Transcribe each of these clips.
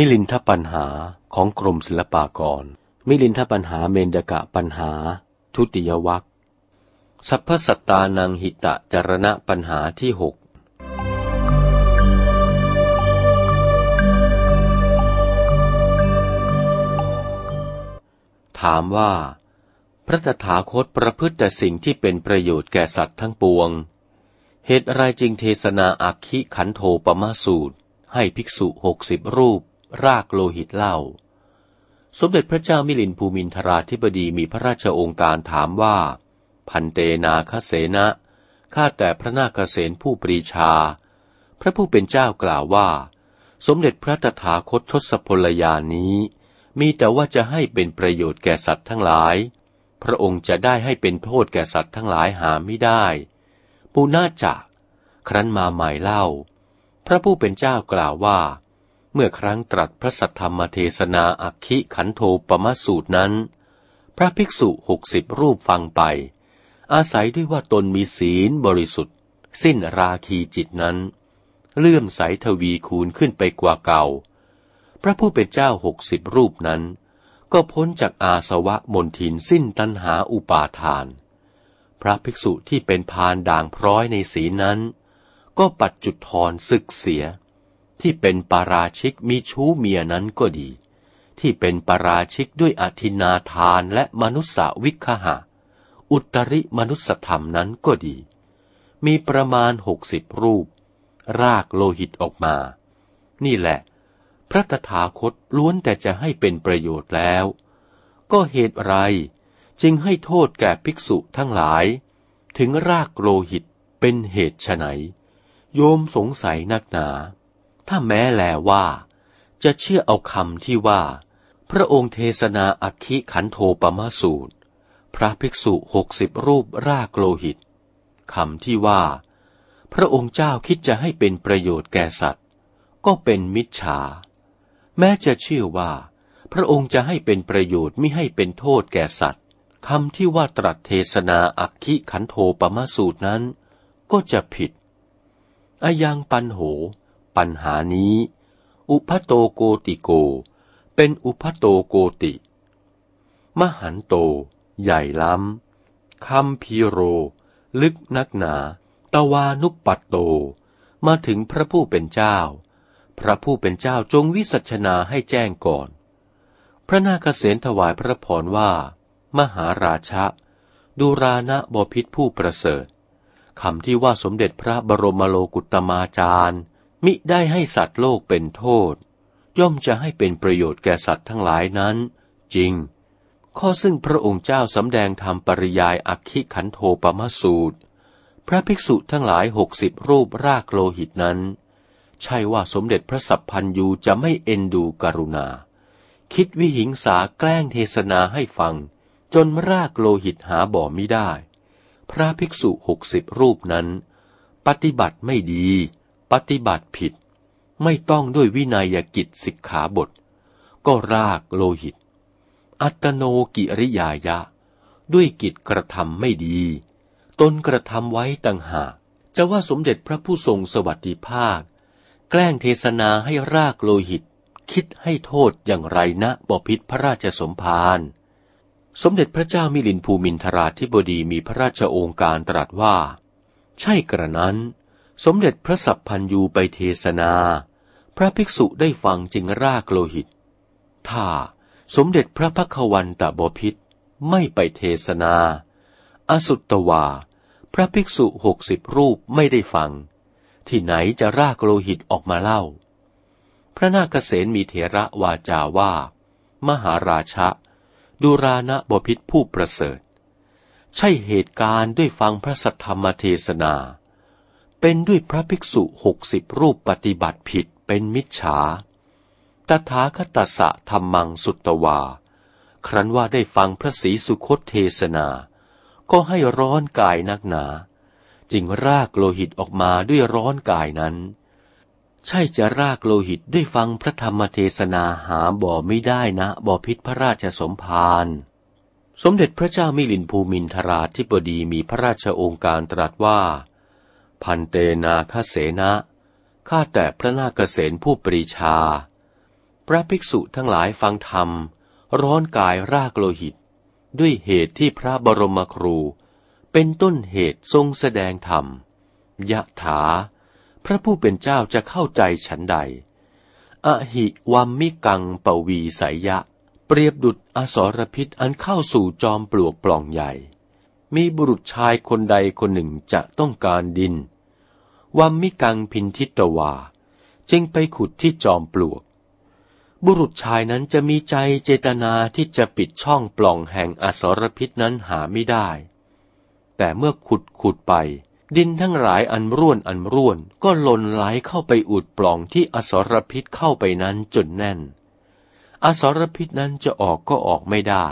มิลินทปัญหาของกรมศิลปากร มิลินทปัญหาเมนดกะปัญหา ทุติยวัคสัพพสัตตานังหิตะจรณะปัญหาที่หกถามว่า พระตถาคตประพฤติแต่สิ่งที่เป็นประโยชน์แก่สัตว์ทั้งปวง เหตุไรจึงเทศนาอักขิขันโทปมาสูตร ให้ภิกษุหกสิบรูป รากโลหิตเล่า สมเด็จพระเจ้ามิลินภูมินทราธิบดีมีพระราชองค์การถามว่า พันเตนาคเสนะข้าแต่พระนาคเสนผู้ปรีชา พระผู้เป็นเจ้ากล่าวว่า สมเด็จพระตถาคตทศพลยานนี้ มีแต่ว่าจะให้เป็นประโยชน์แก่สัตว์ทั้งหลาย พระองค์จะได้ให้เป็นโทษแก่สัตว์ทั้งหลายหาไม่ได้ ปูนาจะครั้นมาใหม่เล่า พระผู้เป็นเจ้ากล่าวว่า เมื่อครั้งตรัสพระสัทธรรมเทศนาอักขิขันโทปมสูตรนั้น พระภิกษุหกสิบรูปฟังไป อาศัยด้วยว่าตนมีศีลบริสุทธิ์ สิ้นราคีจิตนั้น เลื่อมใสทวีคูณขึ้นไปกว่าเก่า พระผู้เป็นเจ้าหกสิบรูปนั้น ก็พ้นจากอาสวะมนทินสิ้นตัณหาอุปาทาน พระภิกษุที่เป็นพานด่างพร้อยในสีนั้น ก็ปัดจุดทอนศึกเสีย ที่เป็นปาราชิกมีชู้เมียนั้นก็ดี ที่เป็นปาราชิกด้วยอธินาทานและมนุษสวิคหะ อุตริมนุสธรรมนั้นก็ดี มีประมาณหกสิบรูป รากโลหิตออกมา นี่แหละ พระตถาคตล้วนแต่จะให้เป็นประโยชน์แล้ว ก็เหตุไรจึงให้โทษแก่ภิกษุทั้งหลาย ถึงรากโลหิตเป็นเหตุไนโยมสงสัยนักหนา ถ้าแม้แลว่า จะเชื่อเอาคำที่ว่า พระองค์เทศนาอักขิขันโทปมาสูตร พระภิกษุหกสิบรูปรากโลหิตคำที่ว่า พระองค์เจ้าคิดจะให้เป็นประโยชน์แก่สัตว์ ก็เป็นมิจฉา แม้จะเชื่อว่า พระองค์จะให้เป็นประโยชน์ไม่ให้เป็นโทษแก่สัตว์คำที่ว่าตรัสเทศนาอักขิขันโทปมาสูตรนั้น ก็จะผิดอายังปันโห ปัญหานี้ อุพัโตโกติโก เป็นอุพัโตโกติ มหันโต ใหญ่ล้ำคำพีโร ลึกนักหนา ตวานุปปัตโต มาถึงพระผู้เป็นเจ้า พระผู้เป็นเจ้าจงวิสัชนาให้แจ้งก่อน พระนาคเษนถวายพระพรว่า มหาราชะดูรานะบพิษผู้ประเสริฐคำที่ว่าสมเด็จพระบรมโลกุตมาจารย์ มิได้ให้สัตว์โลกเป็นโทษ ย่อมจะให้เป็นประโยชน์แก่สัตว์ทั้งหลายนั้น จริง ข้อซึ่งพระองค์เจ้าสำแดงธรรมปริยายอักขิขันโทปมสูตร พระภิกษุทั้งหลายหกสิบรูปรากโลหิตนั้น ใช่ว่าสมเด็จพระสัพพันยูจะไม่เอ็นดูกรุณา คิดวิหิงสาแกล้งเทศนาให้ฟัง จนรากโลหิตหาบ่อไม่ได้ พระภิกษุหกสิบรูปนั้น ปฏิบัติไม่ดี ปฏิบัติผิด ไม่ต้องด้วยวินัยกิจสิกขาบท ก็รากโลหิต อัตโนกิริยายะ ด้วยกิจกระทำไม่ดี ตนกระทำไว้ต่างหากจะว่าสมเด็จพระผู้ทรงสวัสดิภาค แกล้งเทศนาให้รากโลหิต คิดให้โทษอย่างไรนะบพิษพระราชสมภารสมเด็จพระเจ้ามิลินภูมินทราธิบดีมีพระราชโองการตรัสว่า ใช่กระนั้น สมเด็จพระสัพพันยูไปเทศนา พระภิกษุได้ฟังจึงรากโลหิต ถ้าสมเด็จพระพักวันตบพิษไม่ไปเทศนา อสุตตวา พระภิกษุหกสิบรูปไม่ได้ฟัง ที่ไหนจะรากโลหิตออกมาเล่า พระนาคเษนมีเถระวาจาว่า มหาราชะดูรานะบพิษผู้ประเสริฐ ใช่เหตุการณ์ด้วยฟังพระสัทธรรมเทศนา เป็นด้วยพระภิกษุหกสิบรูปปฏิบัติผิดเป็นมิจฉา ตถาคตสะธรรมังสุตวา ครั้นว่าได้ฟังพระศรีสุคตเทศนา ก็ให้ร้อนกายนักหนา จึงรากโลหิตออกมาด้วยร้อนกายนั้น ใช่จะรากโลหิตด้วยฟังพระธรรมเทศนาหาบ่อไม่ได้นะบ่อพิษพระราชสมภารสมเด็จพระเจ้ามิลินภูมินทราธิบดีมีพระราชองค์การตรัสว่า พันเตนาคเสนะข้าแต่พระนาคเษนผู้ปรีชา พระภิกษุทั้งหลายฟังธรรม ร้อนกายรากโลหิต ด้วยเหตุที่พระบรมครู เป็นต้นเหตุทรงแสดงธรรม ยะถา พระผู้เป็นเจ้าจะเข้าใจฉันใด อหิวัมมิกังปวีสายยะเปรียบดุดอสรพิษอันเข้าสู่จอมปลวกปล่องใหญ่ มีบุรุษชายคนใดคนหนึ่งจะต้องการดิน วัมมิกังพินทิตวา จึงไปขุดที่จอมปลวก บุรุษชายนั้นจะมีใจเจตนาที่จะปิดช่องปล่องแห่งอสรพิษนั้นหาไม่ได้ แต่เมื่อขุดขุดไป ดินทั้งหลายอันร่วนอันร่วนก็หล่นไหลเข้าไปอุดปล่องที่อสรพิษเข้าไปนั้นจนแน่น อสรพิษนั้นจะออกก็ออกไม่ได้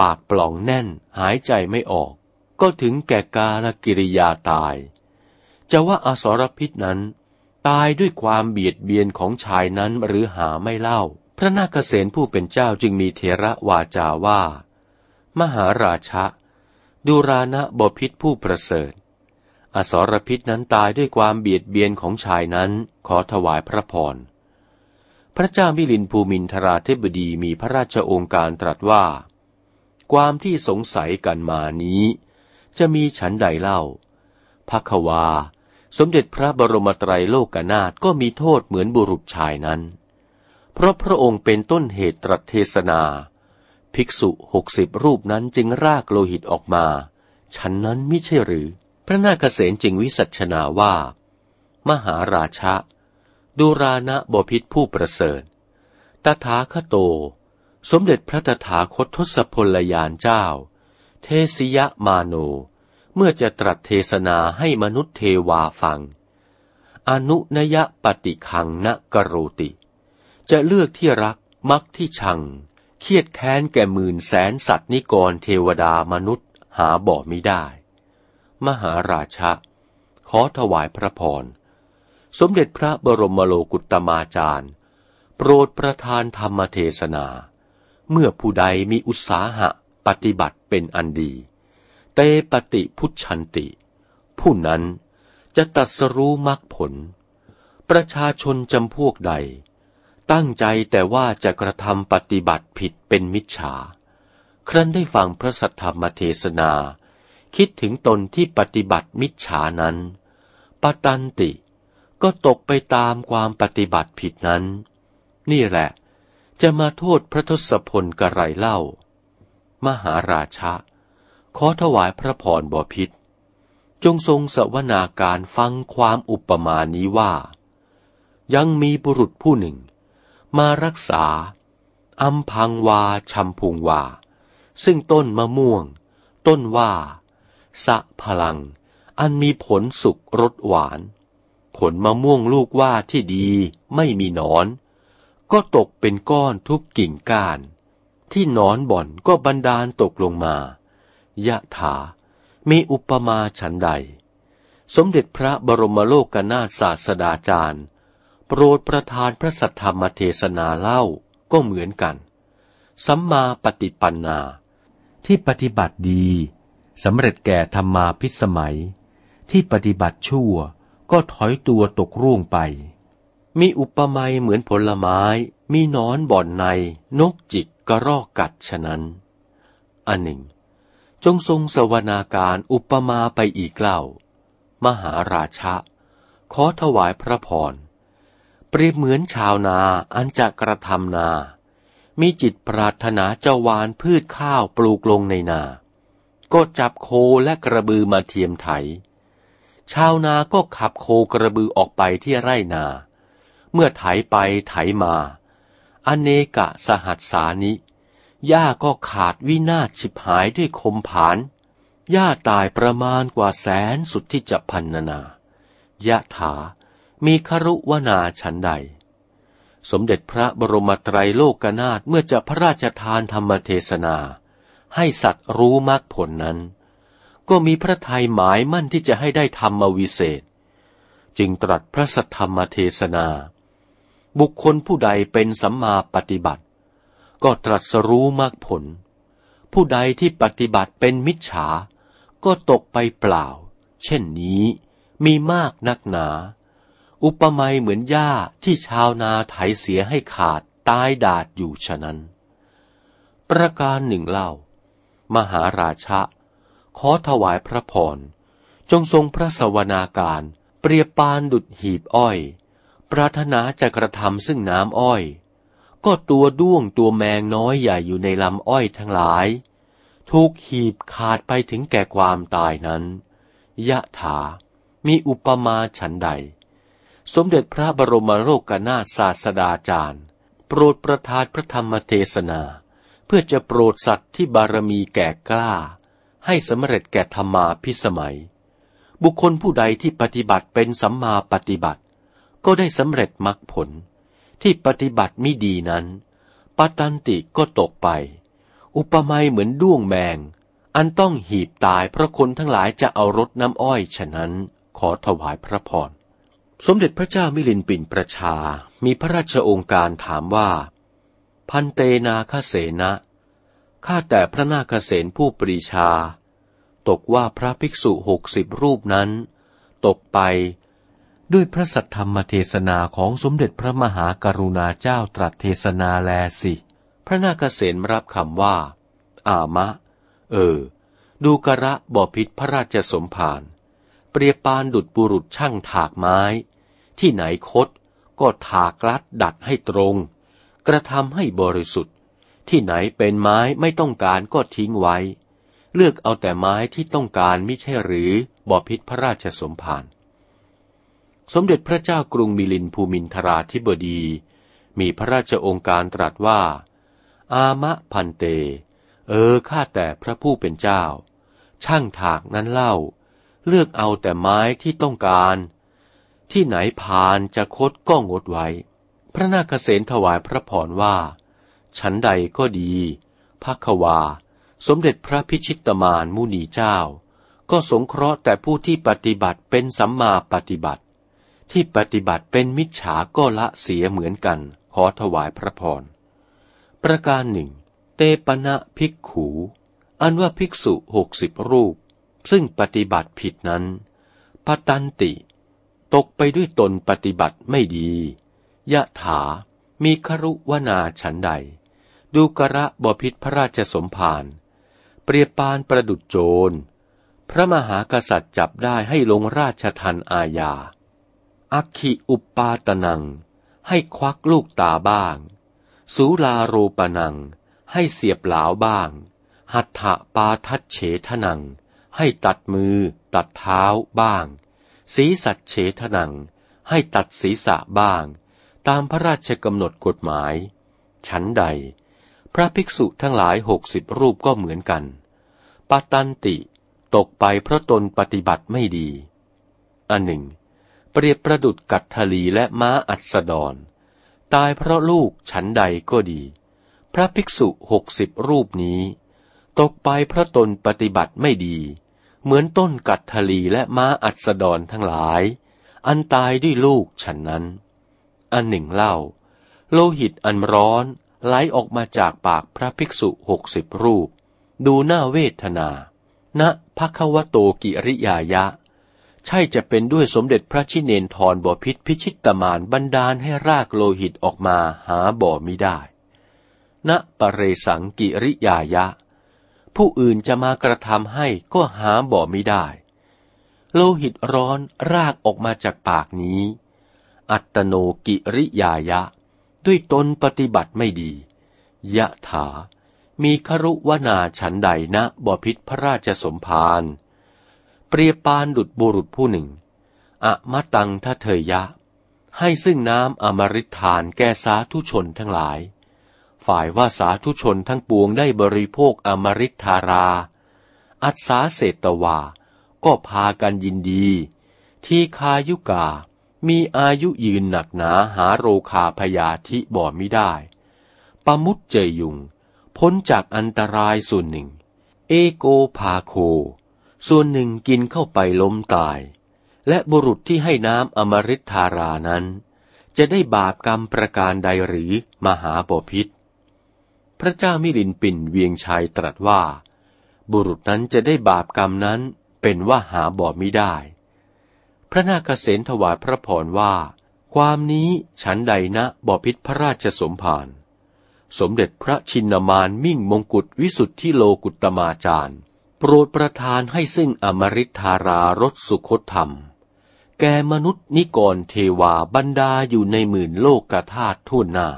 ปากปล่องแน่นหายใจไม่ออก ก็ถึงแก่กาลกิริยาตาย จะว่าอสรพิษนั้น ตายด้วยความเบียดเบียนของชายนั้นหรือหาไม่เล่า พระนาคเษนผู้เป็นเจ้าจึงมีเทระวาจาว่า มหาราชะดูรานะบพิษผู้ประเสริฐ อสรพิษนั้นตายด้วยความเบียดเบียนของชายนั้นขอถวายพระพรพระเจ้ามิลินภูมินทราธิบดีมีพระราชโองการตรัสว่า ความที่สงสัยกันมานี้ จะมีฉันใดเล่าพักวา สมเด็จพระบรมไตรโลกนาถก็มีโทษเหมือนบุรุษชายนั้น เพราะพระองค์เป็นต้นเหตุตรัสเทศนา ภิกษุหกสิบรูปนั้นจึงรากโลหิตออกมา ฉันนั้นไม่ใช่หรือ พระนาคเษนจึงวิสัชนาว่า มหาราชะดูรานะบพิษผู้ประเสริฐตถาคโต สมเด็จพระตถาคตทศพลยานเจ้า เทสยมาโน เมื่อจะตรัสเทศนาให้มนุษย์เทวาฟัง อนุนยปฏิคังนกโรติ จะเลือกที่รักมักที่ชัง เครียดแค้นแก่หมื่นแสนสัตว์นิกรเทวดามนุษย์หาบ่ไม่ได้ มหาราชะ ขอถวายพระพร สมเด็จพระบรมโลกุตมาจารย์ โปรดประทานธรรมเทศนา เมื่อผู้ใดมีอุตสาหะปฏิบัติเป็นอันดี เตปฏิพุชันติ ผู้นั้นจะตัดสรู้มรรคผล ประชาชนจำพวกใด ตั้งใจแต่ว่าจะกระทำปฏิบัติผิดเป็นมิจฉา ครั้นได้ฟังพระสัทธรรมเทศนา คิดถึงตนที่ปฏิบัติมิจฉานั้นปตันติก็ตกไปตามความปฏิบัติผิดนั้น นี่แหละ จะมาโทษพระทศพลกระไรเล่า มหาราชะ ขอถวายพระพรบพิษ จงทรงสวนาการฟังความอุปมานี้ว่า ยังมีบุรุษผู้หนึ่ง มารักษา อัมพังวาชัมพุงวา ซึ่งต้นมะม่วง ต้นว่า สะพลัง อันมีผลสุกรสหวาน ผลมะม่วงลูกว่าที่ดีไม่มีหนอน ก็ตกเป็นก้อนทุกกิ่งก้าน ที่นอนบ่อนก็บันดาลตกลงมายะถา มีอุปมาฉันใด สมเด็จพระบรมโลกนาถศาสดาจารย์ โปรดประทานพระสัทธรรมเทศนาเล่าก็เหมือนกัน สัมมาปฏิปันนา ที่ปฏิบัติดีสำเร็จแก่ธรรมาพิสมัย ที่ปฏิบัติชั่วก็ถอยตัวตกร่วงไป มีอุปมาเหมือนผลไม้ มีนอนบ่อนใน นกจิกกระรอกกัดฉะนั้น อันหนึ่ง จงทรงสวนาการอุปมาไปอีกเล่า มหาราชะ ขอถวายพระพร เปรียบเหมือนชาวนาอันจะกระทำนา มีจิตปรารถนาจะหวานพืชข้าวปลูกลงในนา ก็จับโคและกระบือมาเทียมไถ ชาวนาก็ขับโคกระบือออกไปที่ไร่นา เมื่อไถไปไถมา อเนกะสหัสสานิหญ้าก็ขาดวินาศฉิบหายด้วยคมผานหญ้าตายประมาณกว่าแสนสุดที่จะพันนนายะถา มีครุวนาฉันใด สมเด็จพระบรมไตรโลกนาถเมื่อจะพระราชทานธรรมเทศนา ให้สัตว์รู้มรรคผลนั้น ก็มีพระทัยหมายมั่นที่จะให้ได้ธรรมวิเศษ จึงตรัสพระสัทธรรมเทศนา บุคคลผู้ใดเป็นสัมมาปฏิบัติ ก็ตรัสรู้มรรคผล ผู้ใดที่ปฏิบัติเป็นมิจฉา ก็ตกไปเปล่า เช่นนี้มีมากนักหนา อุปมาเหมือนหญ้าที่ชาวนาไถเสียให้ขาดตายดาดอยู่ฉะนั้น ประการหนึ่งเล่า มหาราชะ ขอถวายพระพร จงทรงพระสวนาการเปรียบปานดุดหีบอ้อย ปรารถนาจะกระทำซึ่งน้ำอ้อย ก็ตัวด้วงตัวแมงน้อยใหญ่อยู่ในลำอ้อยทั้งหลาย ถูกหีบขาดไปถึงแก่ความตายนั้น ยะถา มีอุปมาฉันใด สมเด็จพระบรมโลกนาถศาสดาจารย์ โปรดประทานพระธรรมเทศนา เพื่อจะโปรดสัตว์ที่บารมีแก่กล้า ให้สำเร็จแก่ธรรมาพิสมัย บุคคลผู้ใดที่ปฏิบัติเป็นสัมมาปฏิบัติ ก็ได้สำเร็จมรรคผล ที่ปฏิบัติไม่ดีนั้นปตันติก็ตกไป อุปมาเหมือนด้วงแมง อันต้องหีบตายเพราะคนทั้งหลายจะเอารถน้ำอ้อยฉะนั้นขอถวายพระพร สมเด็จพระเจ้ามิลินปินประชา มีพระราชองค์การถามว่า พันเตนาคเสนะข้าแต่พระนาคเสนผู้ปรีชา ตกว่าพระภิกษุหกสิบรูปนั้น ตกไป ด้วยพระสัทธรรมเทศนาของสมเด็จพระมหากรุณาเจ้าตรัสเทศนาแลสิ พระนาคเสนรับคำว่า อามะ เออ ดูกระบ่อพิษพระราชสมภารเปรียบปานดุดบุรุษช่างถากไม้ ที่ไหนคดก็ถากลัดดัดให้ตรง กระทำให้บริสุทธิ์ ที่ไหนเป็นไม้ไม่ต้องการก็ทิ้งไว้ เลือกเอาแต่ไม้ที่ต้องการไม่ใช่หรือบ่อพิษพระราชสมภาร สมเด็จพระเจ้ากรุงมิลินภูมินทราธิบดี มีพระราชองค์การตรัสว่า อามะพันเต เออข้าแต่พระผู้เป็นเจ้า ช่างถากนั้นเล่า เลือกเอาแต่ไม้ที่ต้องการ ที่ไหนพานจะคดก็งดไว้ พระนาคเษนถวายพระพรว่า ฉันใดก็ดีพักวา สมเด็จพระพิชิตมานมุนีเจ้า ก็สงเคราะห์แต่ผู้ที่ปฏิบัติเป็นสัมมาปฏิบัติ ที่ปฏิบัติเป็นมิจฉาก็ละเสียเหมือนกัน ขอถวายพระพร ประการหนึ่ง เตปนะภิกขู อันว่าภิกษุหกสิบรูป ซึ่งปฏิบัติผิดนั้นปตันติ ตกไปด้วยตนปฏิบัติไม่ดี ยะถา มีครุวนาฉันใด ดูกระบพิษพระราชสมภาร เปรียบปานประดุจโจร พระมหากษัตริย์จับได้ให้ลงราชทันอาญา อักขิอุปปาตนัง ให้ควักลูกตาบ้าง สูลาโรปนัง ให้เสียบหลาวบ้าง หัตถะปาทัดเฉทนัง ให้ตัดมือ ตัดเท้าบ้าง ศีสัตเฉทนัง ให้ตัดศีรษะบ้าง ตามพระราชกำหนดกฎหมาย ฉันใด พระภิกษุทั้งหลายหกสิบรูปก็เหมือนกันปตันติ ตกไปเพราะตนปฏิบัติไม่ดี อันหนึ่ง เปรียบประดุดกัตทลีและม้าอัสดร ตายเพราะลูกฉันใดก็ดี พระภิกษุหกสิบรูปนี้ ตกไปเพราะตนปฏิบัติไม่ดี เหมือนต้นกัตทลีและม้าอัสดรทั้งหลาย อันตายด้วยลูกฉันนั้น อันหนึ่งเล่า โลหิตอันร้อนไหลออกมาจากปากพระภิกษุหกสิบรูป ดูหน้าเวทนา ณภควโตกิริยายะ ใช่จะเป็นด้วยสมเด็จพระชิเนนทรบ่อพิษพิชิตตมานบันดาลให้รากโลหิตออกมาหาบ่อมิได้ ณปเรสังกิริยายะ ผู้อื่นจะมากระทำให้ก็หาบ่อมิได้ โลหิตร้อนรากออกมาจากปากนี้ อัตโนกิริยายะ ด้วยตนปฏิบัติไม่ดี ยะถา มีครุวนาฉันใดนะบ่อพิษพระราชสมภาร เปรียบปานดุดบุรุษผู้หนึ่ง อะมะตังทะเทยะ ให้ซึ่งน้ำอมฤตทานแก่สาธุชนทั้งหลาย ฝ่ายว่าสาธุชนทั้งปวงได้บริโภคอมฤตธารา อัศาเศตวา ก็พากันยินดี ที่คายุกา มีอายุยืนหนักหนาหาโรคาพยาธิบ่มิได้ปะมุตเจยยุง พ้นจากอันตรายส่วนหนึ่ง เอโกพาโค ส่วนหนึ่งกินเข้าไปล้มตาย และบุรุษที่ให้น้ำอมฤตธารานั้น จะได้บาปกรรมประการใดหรือมหาบพิษพระเจ้ามิลินปินเวียงชัยตรัสว่า บุรุษนั้นจะได้บาปกรรมนั้นเป็นว่าหาบ่อมิได้ พระนาคเษนถวายพระพรว่า ความนี้ฉันใดนะบ่อพิษพระราชสมภารสมเด็จพระชินมานมิ่งมงกุฎวิสุทธิโลกุตมาจารย์ โปรดประทานให้ซึ่งอมริธารารสสุคตธรรม แก่มนุษย์นิกรเทวาบรรดาอยู่ในหมื่นโลกกธาตุทั่วหน้า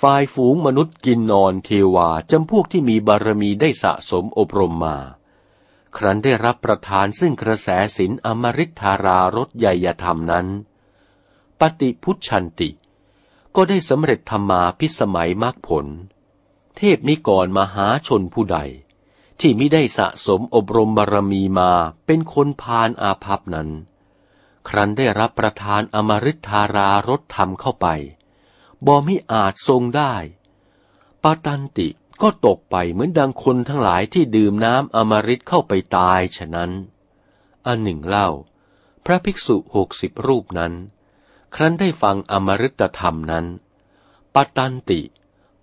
ฝ่ายฝูงมนุษย์กินนอนเทวาจำพวกที่มีบารมีได้สะสมอบรมมา ครั้นได้รับประทานซึ่งกระแสสินอมริธารารสใหญ่ธรรมนั้น ปฏิพุชชันติ ก็ได้สำเร็จธรรมาพิสมัยมรรคผล เทพนิกรมหาชนผู้ใด ที่มิได้สะสมอบรมบารมีมาเป็นคนพานอาภัพนั้น ครั้นได้รับประทานอมฤตธารารสธรรมเข้าไปบ่มิอาจทรงได้ปาตันติก็ตกไปเหมือนดังคนทั้งหลายที่ดื่มน้ำอมฤตเข้าไปตายฉะนั้น อันหนึ่งเล่า พระภิกษุหกสิบรูปนั้น ครั้นได้ฟังอมฤตธรรมนั้นปตันติ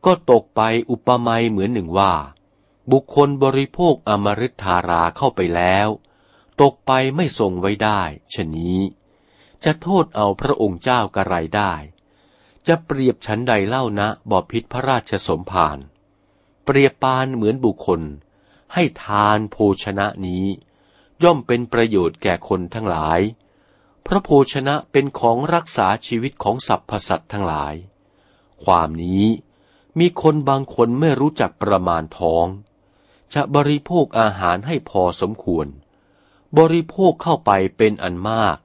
ก็ตกไปอุปมาเหมือนหนึ่งว่า บุคคลบริโภคอมฤตธาราเข้าไปแล้ว ตกไปไม่ทรงไว้ได้ชนี้ จะโทษเอาพระองค์เจ้ากระไรได้ จะเปรียบฉันใดเล่านะบอพิษพระราชสมภารเปรียบปานเหมือนบุคคล ให้ทานโภชนะนี้ ย่อมเป็นประโยชน์แก่คนทั้งหลาย พระโภชนะเป็นของรักษาชีวิตของสรรพสัตว์ทั้งหลาย ความนี้มีคนบางคนไม่รู้จักประมาณท้อง จะบริโภคอาหารให้พอสมควร บริโภคเข้าไปเป็นอันมาก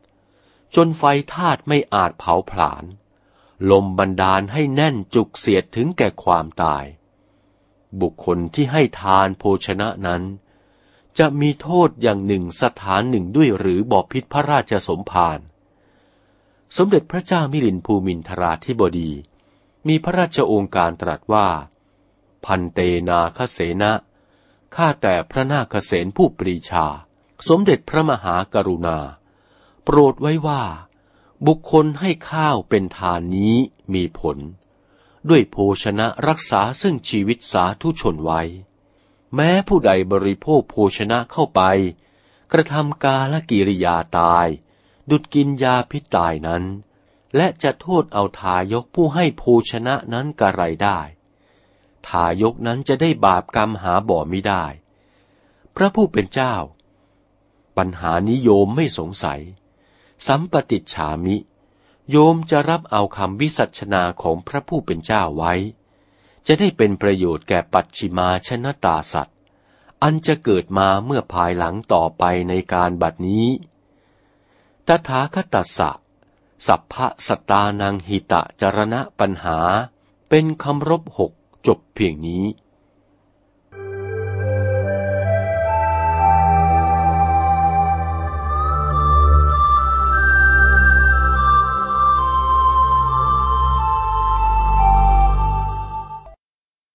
จนไฟธาตุไม่อาจเผาผลาญ ลมบันดาลให้แน่นจุกเสียดถึงแก่ความตาย บุคคลที่ให้ทานโภชนะนั้น จะมีโทษอย่างหนึ่งสถานหนึ่งด้วยหรือบอพิษพระราชสมภารสมเด็จพระเจ้ามิลินภูมินทราธิบดี มีพระราชโองการตรัสว่า พันเตนาคเสนะ ข้าแต่พระนาคเสนผู้ปรีชา สมเด็จพระมหากรุณา โปรดไว้ว่า บุคคลให้ข้าวเป็นทานนี้มีผล ด้วยโภชนะรักษาซึ่งชีวิตสาธุชนไว้ แม้ผู้ใดบริโภคโภชนะเข้าไป กระทำกาลกิริยาตาย ดุดกินยาพิษตายนั้น และจะโทษเอาทายกผู้ให้โภชนะนั้นกระไรได้ ทายกนั้นจะได้บาปกรรมหาบ่อม่ได้ พระผู้เป็นเจ้า ปัญหานิโยมไม่สงสัย สัมปติฉามิ โยมจะรับเอาคำวิสัชนาของพระผู้เป็นเจ้าไว้ จะได้เป็นประโยชน์แก่ปัจฉิมาชนตาสัตว์ อันจะเกิดมาเมื่อภายหลังต่อไปในการบัดนี้ตถาคตสะสัพพะสตานังหิตะจรณะปัญหา เป็นคำรบหก จบเพียงนี้